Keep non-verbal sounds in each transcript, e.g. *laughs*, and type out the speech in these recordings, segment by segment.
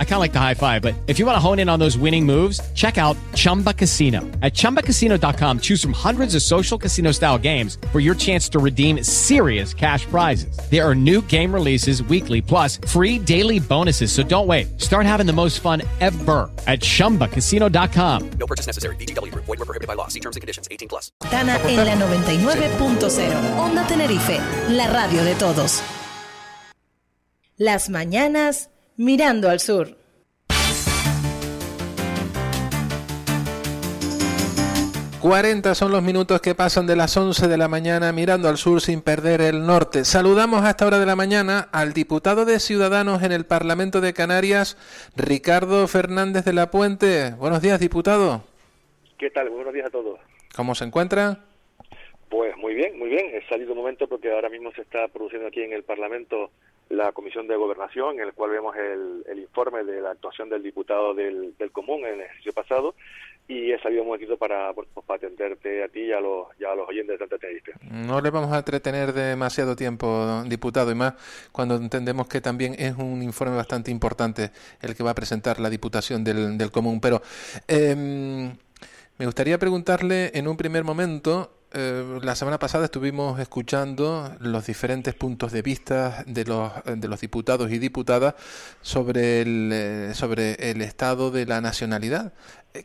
I kind of like the high five, but if you want to hone in on those winning moves, check out Chumba Casino. At ChumbaCasino.com, choose from hundreds of social casino style games for your chance to redeem serious cash prizes. There are new game releases weekly, plus free daily bonuses. So don't wait. Start having the most fun ever at ChumbaCasino.com. No purchase necessary. BGW. Void were prohibited by law. See terms and conditions. 18 plus. Tana en la 99.0. Onda Tenerife, la radio de todos. Las mañanas mirando al sur. Cuarenta son los minutos que pasan de las 11 de la mañana mirando al sur sin perder el norte. Saludamos a esta hora de la mañana al diputado de Ciudadanos en el Parlamento de Canarias, Ricardo Fernández de la Puente. Buenos días, diputado. ¿Qué tal? Buenos días a todos. ¿Cómo se encuentra? Pues muy bien, muy bien. He salido un momento porque ahora mismo se está produciendo aquí en el Parlamento la Comisión de Gobernación, en el cual vemos el, el informe de la actuación del diputado del, del, Común en el ejercicio pasado, y he salido un momentito para, pues, para atenderte a ti y a los, y a los oyentes de Tenerife. No le vamos a entretener demasiado tiempo, diputado, y más cuando entendemos que también es un informe bastante importante el que va a presentar la Diputación del, del Común. Pero eh, me gustaría preguntarle en un primer momento eh, la semana pasada estuvimos escuchando los diferentes puntos de vista de los, de los diputados y diputadas sobre el, eh, sobre el estado de la nacionalidad.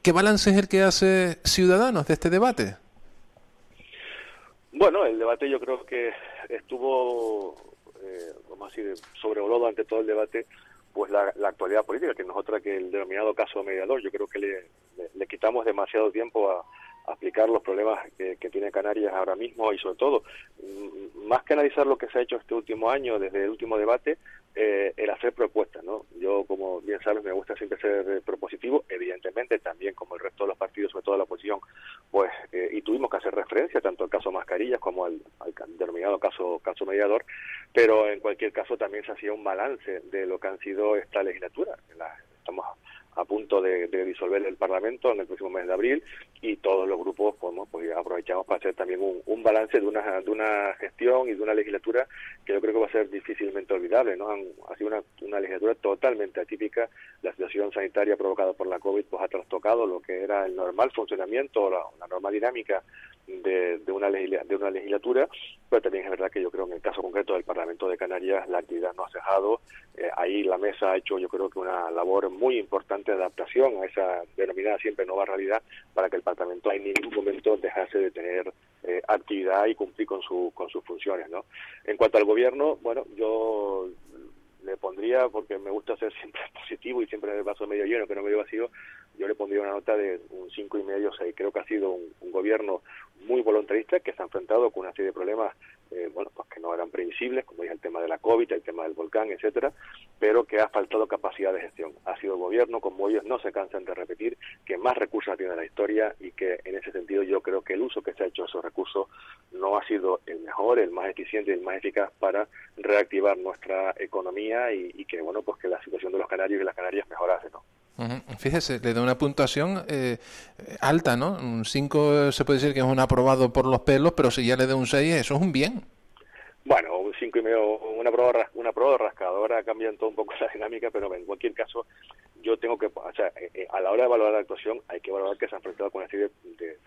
¿Qué balance es el que hace Ciudadanos de este debate? Bueno, el debate yo creo que estuvo, eh, vamos a decir, sobrevolado ante todo el debate, pues la, actualidad política, que no es otra que el denominado caso mediador. Yo creo que le, le quitamos demasiado tiempo a a explicar los problemas que, que, tiene Canarias ahora mismo y sobre todo, más que analizar lo que se ha hecho este último año desde el último debate, eh, el hacer propuestas, ¿no? Yo, como bien sabes, me gusta siempre ser propositivo, evidentemente también como el resto de los partidos, sobre todo la oposición, pues, eh, y tuvimos que hacer referencia tanto al caso Mascarillas como al, al denominado caso, caso mediador, pero en cualquier caso también se hacía un balance de lo que han sido esta legislatura. La, estamos a punto de, disolver el Parlamento en el próximo mes de abril y todos los grupos pues, pues aprovechamos para hacer también un, un, balance de una, de una gestión y de una legislatura que yo creo que va a ser difícilmente olvidable. ¿no? Han, ha sido una, una legislatura totalmente atípica. La situación sanitaria provocada por la COVID pues, ha trastocado lo que era el normal funcionamiento, la, la normal dinámica de, de, una de una legislatura, pero también es verdad que yo creo que en el caso concreto del Parlamento de Canarias la actividad no ha cejado. Eh, ahí la mesa ha hecho yo creo que una labor muy importante de adaptación a esa denominada siempre nueva realidad para que el Parlamento en ningún momento dejase de tener eh, actividad y cumplir con, su, con sus funciones. ¿no? En cuanto al gobierno, bueno, yo le pondría, porque me gusta ser *laughs* siempre positivo y siempre el vaso medio lleno, que no medio vacío, yo le pondría una nota de un cinco y medio, seis. Creo que ha sido un, un, gobierno muy voluntarista que se ha enfrentado con una serie de problemas, eh, bueno, pues que no eran previsibles, como dije el tema de la COVID, el tema del volcán, etcétera, pero que ha faltado capacidad de gestión. Ha sido el gobierno, como ellos no se cansan de repetir, que más recursos tiene la historia y que en ese sentido yo creo que el uso que se ha hecho de esos recursos no ha sido el mejor, el más eficiente y el más eficaz para reactivar nuestra economía y, y que, bueno, pues que la situación de los canarios y las canarias mejorase, ¿no? Uh -huh. Fíjese, le da una puntuación eh, alta, ¿no? Un 5 se puede decir que es un aprobado por los pelos, pero si ya le da un 6, eso es un bien. Bueno, 5 y medio, una prueba, una prueba rascadora cambian todo un poco *laughs* la dinámica, pero en cualquier caso, yo tengo que, o sea, eh, a la hora de evaluar la actuación, hay que valorar que se han enfrentado con una serie de,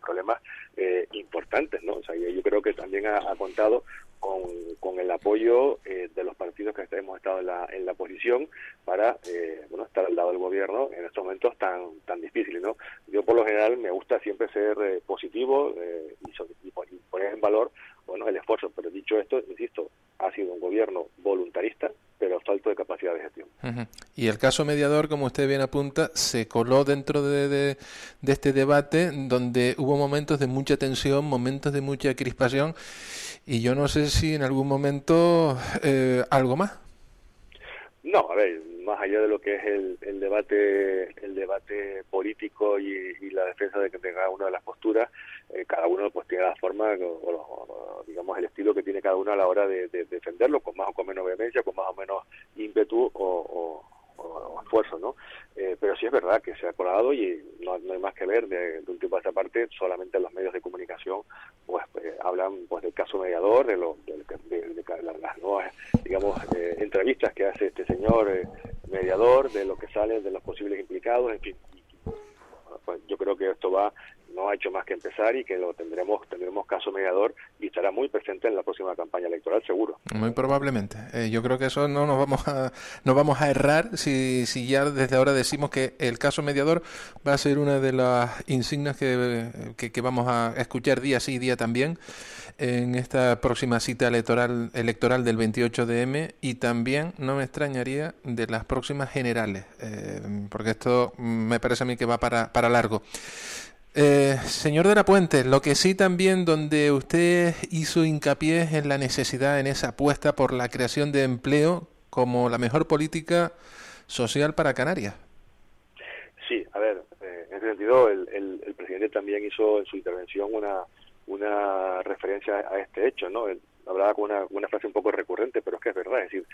problemas eh, importantes, ¿no? O sea, yo creo que también ha, ha contado con, el apoyo eh, de los partidos que hemos estado en la, en la posición para eh, bueno estar al lado del gobierno en estos momentos tan tan difíciles no yo por lo general me gusta siempre ser eh, positivo y, y, poner en valor bueno el esfuerzo pero dicho esto insisto ha sido un gobierno voluntarista pero falto de capacidad de gestión. Y el caso mediador, como usted bien apunta, se coló dentro de, de, de, este debate donde hubo momentos de mucha tensión, momentos de mucha crispación, y yo no sé si en algún momento eh, algo más. No, a ver, más allá de lo que es el, el debate el debate político y, la defensa de que tenga una de las posturas, eh, cada uno pues tiene la forma o, o, digamos el estilo que tiene cada uno a la hora de, de, defenderlo, con más o con menos vehemencia, con más o menos ímpetu o, o, esfuerzo, ¿no? Eh, pero sí es verdad que se ha colado y no, hay más que ver de, un tiempo a esta parte, solamente los medios de comunicación pues eh, hablan pues del caso mediador, de, lo, de, las nuevas, digamos, eh, entrevistas que hace este señor mediador, de lo que sale, de los posibles implicados, en fin. Pues yo creo que esto va no ha hecho más que empezar y que lo tendremos tendremos caso mediador y estará muy presente en la próxima campaña electoral seguro. Muy probablemente. Eh, yo creo que eso no nos vamos a no vamos a errar si, si ya desde ahora decimos que el caso mediador va a ser una de las insignias que, que, vamos a escuchar día sí día también en esta próxima cita electoral electoral del 28 de M. Y también no me extrañaría de las próximas generales eh, porque esto me parece a mí que va para, para largo eh, señor de la Puente, lo que sí también donde usted hizo hincapié en la necesidad, en esa apuesta por la creación de empleo como la mejor política social para Canarias. Sí, a ver, eh, en ese sentido el, el, presidente también hizo en su intervención una, una referencia a este hecho, ¿no? Hablaba con una, una, frase un poco recurrente, pero es que es verdad, es decir,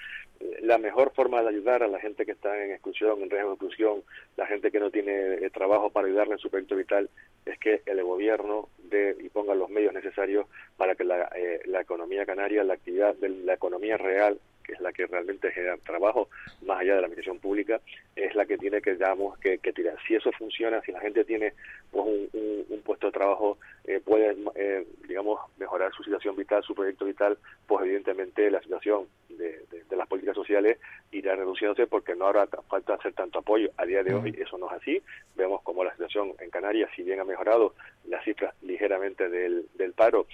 la mejor forma de ayudar a la gente que está en exclusión, en riesgo de exclusión, la gente que no tiene eh, trabajo para ayudarle en su proyecto vital, es que el gobierno dé y ponga los medios necesarios para que la, eh, la economía canaria, la actividad de la economía real que es la que realmente genera trabajo, más allá de la administración pública, es la que tiene que, digamos, que, tirar. Si eso funciona, si la gente tiene pues, un, puesto de trabajo, eh, puede, eh, digamos, mejorar su situación vital, su proyecto vital, pues evidentemente la situación de, las políticas sociales irá reduciéndose porque no habrá falta hacer tanto apoyo. A día de hoy eso no es así. Vemos como la situación en Canarias, si bien ha mejorado las cifras ligeramente del, del paro,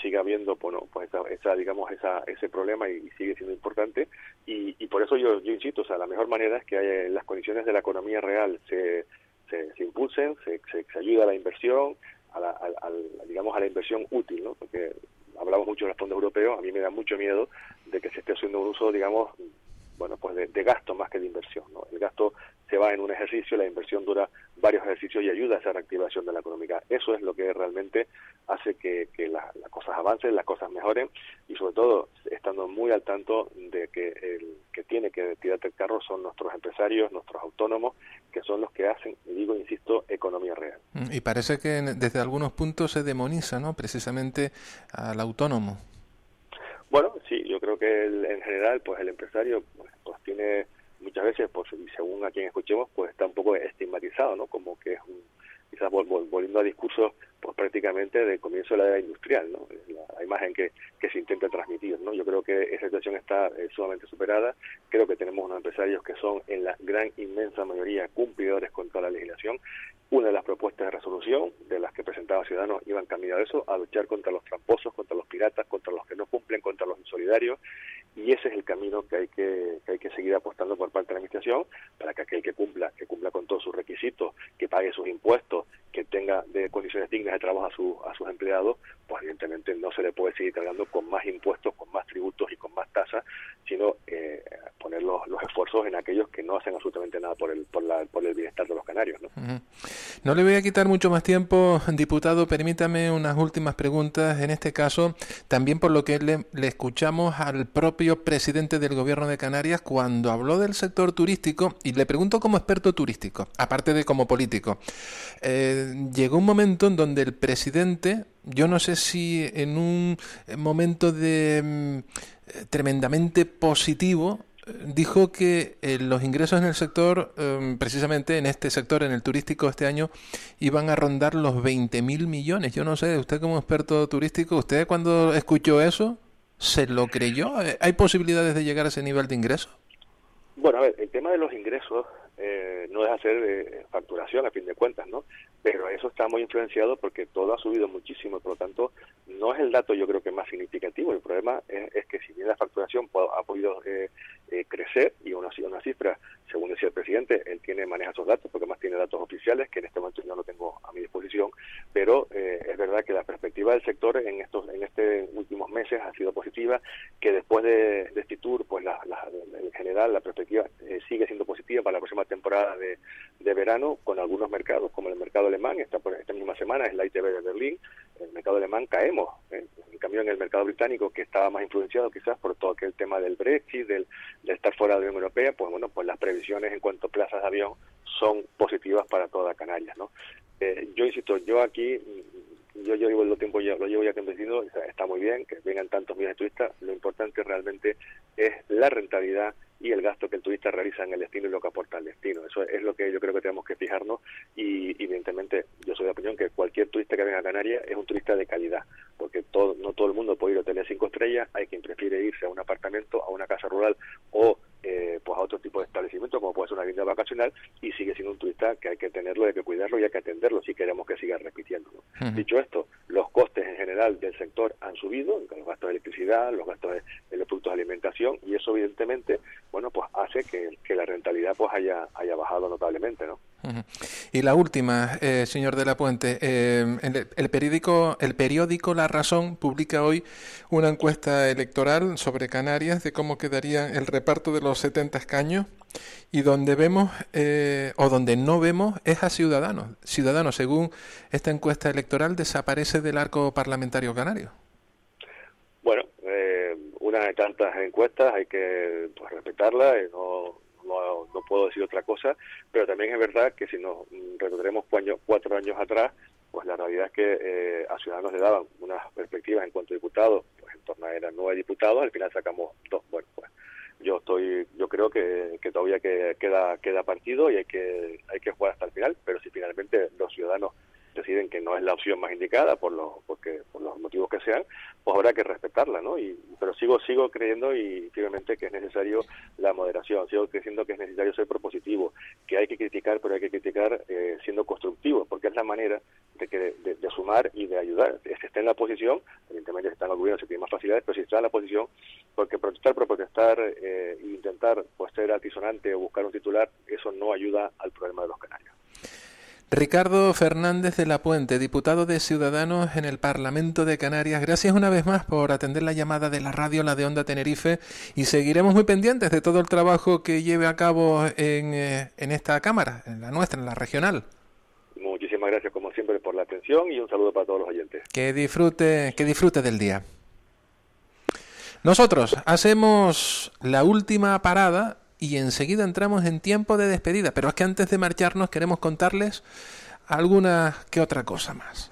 sigue habiendo bueno, pues esa, digamos, esa, ese problema y, sigue siendo importante. Y, y por eso yo, insisto, o sea, la mejor manera es que haya, las condiciones de la economía real se, se, se impulsen, se, se, se ayuda a la inversión, a la, digamos a la inversión útil, ¿no? Porque hablamos mucho de los fondos europeos, a mí me da mucho miedo de que se esté haciendo un uso, digamos, bueno, pues de, gasto más que de inversión. ¿no? El gasto se va en un ejercicio, la inversión dura varios ejercicios y ayuda a esa reactivación de la economía. Eso es lo que realmente hace que, las cosas avancen, las cosas mejoren y sobre todo estando muy al tanto de que el que tiene que tirarte el carro son nuestros empresarios, nuestros autónomos, que son los que hacen, y digo, insisto, economía real. Y parece que desde algunos puntos se demoniza, ¿no? Precisamente al autónomo. Bueno, sí, creo que en general, pues el empresario pues, pues tiene muchas veces, pues según a quien escuchemos, pues está un poco estigmatizado, ¿no? Como que es un, quizás volviendo a discursos pues prácticamente del comienzo de la era industrial, ¿no? La, imagen que, que se intenta transmitir, ¿no? Yo creo que esa situación está eh, sumamente superada. Creo que tenemos unos empresarios que son en la gran inmensa mayoría cumplidores con toda la legislación. Una de las propuestas de resolución de las que presentaba Ciudadanos iban camino a eso, a luchar contra los tramposos, contra los piratas, contra los que no cumplen, contra los insolidarios, y ese es el camino que hay que, que hay que seguir apostando por parte de la administración para que aquel que cumpla, que cumpla con todos sus requisitos, que pague sus impuestos, que tenga de condiciones dignas de trabajo a, su, a sus empleados, pues evidentemente no se le puede seguir cargando con más impuestos, con más tributos y con más tasas, sino eh, en aquellos que no hacen absolutamente nada por el, por, la, por el bienestar de los canarios. ¿no? no le voy a quitar mucho más tiempo, diputado, permítame unas últimas preguntas, en este caso también por lo que le, escuchamos al propio presidente del gobierno de Canarias cuando habló del sector turístico y le pregunto como experto turístico, aparte de como político. Eh, llegó un momento en donde el presidente, yo no sé si en un momento de mm, tremendamente positivo, dijo que eh, los ingresos en el sector, em, precisamente en este sector, en el turístico este año, iban a rondar los 20 mil millones. Yo no sé, usted como experto turístico, ¿usted cuando escuchó eso, se lo creyó? ¿Hay posibilidades de llegar a ese nivel de ingresos? Bueno, a ver, el tema de los ingresos eh, no es hacer eh, facturación a fin de cuentas, ¿no? Pero eso está muy influenciado porque todo ha subido muchísimo, por lo tanto, no es el dato yo creo que más significativo. El problema es, que si bien la facturación ha podido eh, crecer y una, una cifra, según decía el presidente, él tiene maneja esos datos porque más tiene datos oficiales que en este momento yo no tengo a mi disposición, pero es verdad que la perspectiva del sector en estos en estos últimos meses ha sido positiva, que después de, de este tour, pues la, en general la perspectiva eh, sigue siendo positiva para la próxima temporada de, de, verano con algunos mercados, como el mercado alemán, esta, esta misma semana es la ITB de Berlín, el mercado alemán caemos, en, cambio en el mercado británico que estaba más influenciado quizás por todo aquel tema del Brexit, del, de estar fuera de la Unión Europea, pues bueno, pues las previsiones en cuanto a plazas de avión son positivas para toda Canarias, ¿no? Eh, yo insisto, yo aquí yo, yo llevo el tiempo ya, lo llevo ya convencido, está muy bien que vengan tantos millones de turistas, lo importante realmente es la rentabilidad y el gasto que el turista realiza en el destino y lo que aporta. Eso es lo que yo creo que tenemos que fijarnos y evidentemente yo soy de opinión que cualquier turista que venga a Canarias es un turista de calidad, porque todo, no todo el mundo puede ir a hoteles cinco estrellas, hay quien prefiere irse a un apartamento, a una casa rural o eh, pues a otro tipo de establecimiento como puede ser una vivienda vacacional y sigue siendo un turista que hay que tenerlo, hay que cuidarlo y hay que atenderlo si queremos que siga repitiendo. Dicho esto, los costes general del sector han subido, los gastos de electricidad, los gastos de, los productos de alimentación y eso evidentemente, bueno, pues hace que, la rentabilidad pues haya, haya bajado notablemente, ¿no? Y la última, eh, señor de la Puente, eh, el, periódico, el periódico La Razón publica hoy una encuesta electoral sobre Canarias de cómo quedaría el reparto de los 70 escaños y donde vemos eh, o donde no vemos es a Ciudadanos. Ciudadanos, según esta encuesta electoral, desaparece del arco parlamentario canario. Bueno, una de tantas encuestas hay que pues, respetarla y no no, puedo decir otra cosa, pero también es verdad que si nos retrocedemos cuatro años atrás, pues la realidad es que eh, a Ciudadanos le daban unas perspectivas en cuanto a diputados, pues en torno a eran nueve diputados, al final sacamos dos. Bueno, pues yo estoy, yo creo que, todavía que, queda queda partido y hay que hay que jugar hasta el final, pero si finalmente los ciudadanos deciden que no es la opción más indicada por los porque por los motivos que sean pues habrá que respetarla no y pero sigo sigo creyendo y firmemente que es necesario la moderación sigo creyendo que es necesario ser propositivo que hay que criticar pero hay que criticar eh, siendo constructivo porque es la manera de que de, sumar y de ayudar. Si está en la posición evidentemente si está en el gobierno se tiene más facilidades pero si está en la posición porque protestar por protestar eh, e intentar pues ser altisonante o buscar un titular eso no ayuda al problema de los canarios Ricardo Fernández de la Puente, diputado de Ciudadanos en el Parlamento de Canarias, gracias una vez más por atender la llamada de la radio La de Onda Tenerife y seguiremos muy pendientes de todo el trabajo que lleve a cabo en, eh, en esta Cámara, en la nuestra, en la regional. Muchísimas gracias como siempre por la atención y un saludo para todos los oyentes. Que disfrute, que disfrute del día. Nosotros hacemos la última parada y enseguida entramos en tiempo de despedida. Pero es que antes de marcharnos queremos contarles alguna que otra cosa más.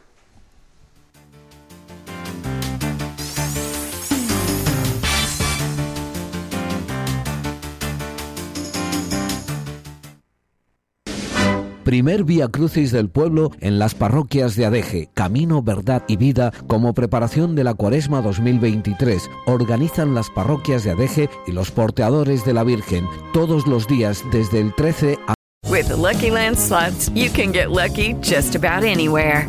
Primer Vía Crucis del pueblo en las parroquias de Adeje, Camino, Verdad y Vida como preparación de la Cuaresma 2023. Organizan las parroquias de Adeje y los porteadores de la Virgen todos los días desde el 13 a With the Lucky Land slots, you can get lucky just about anywhere.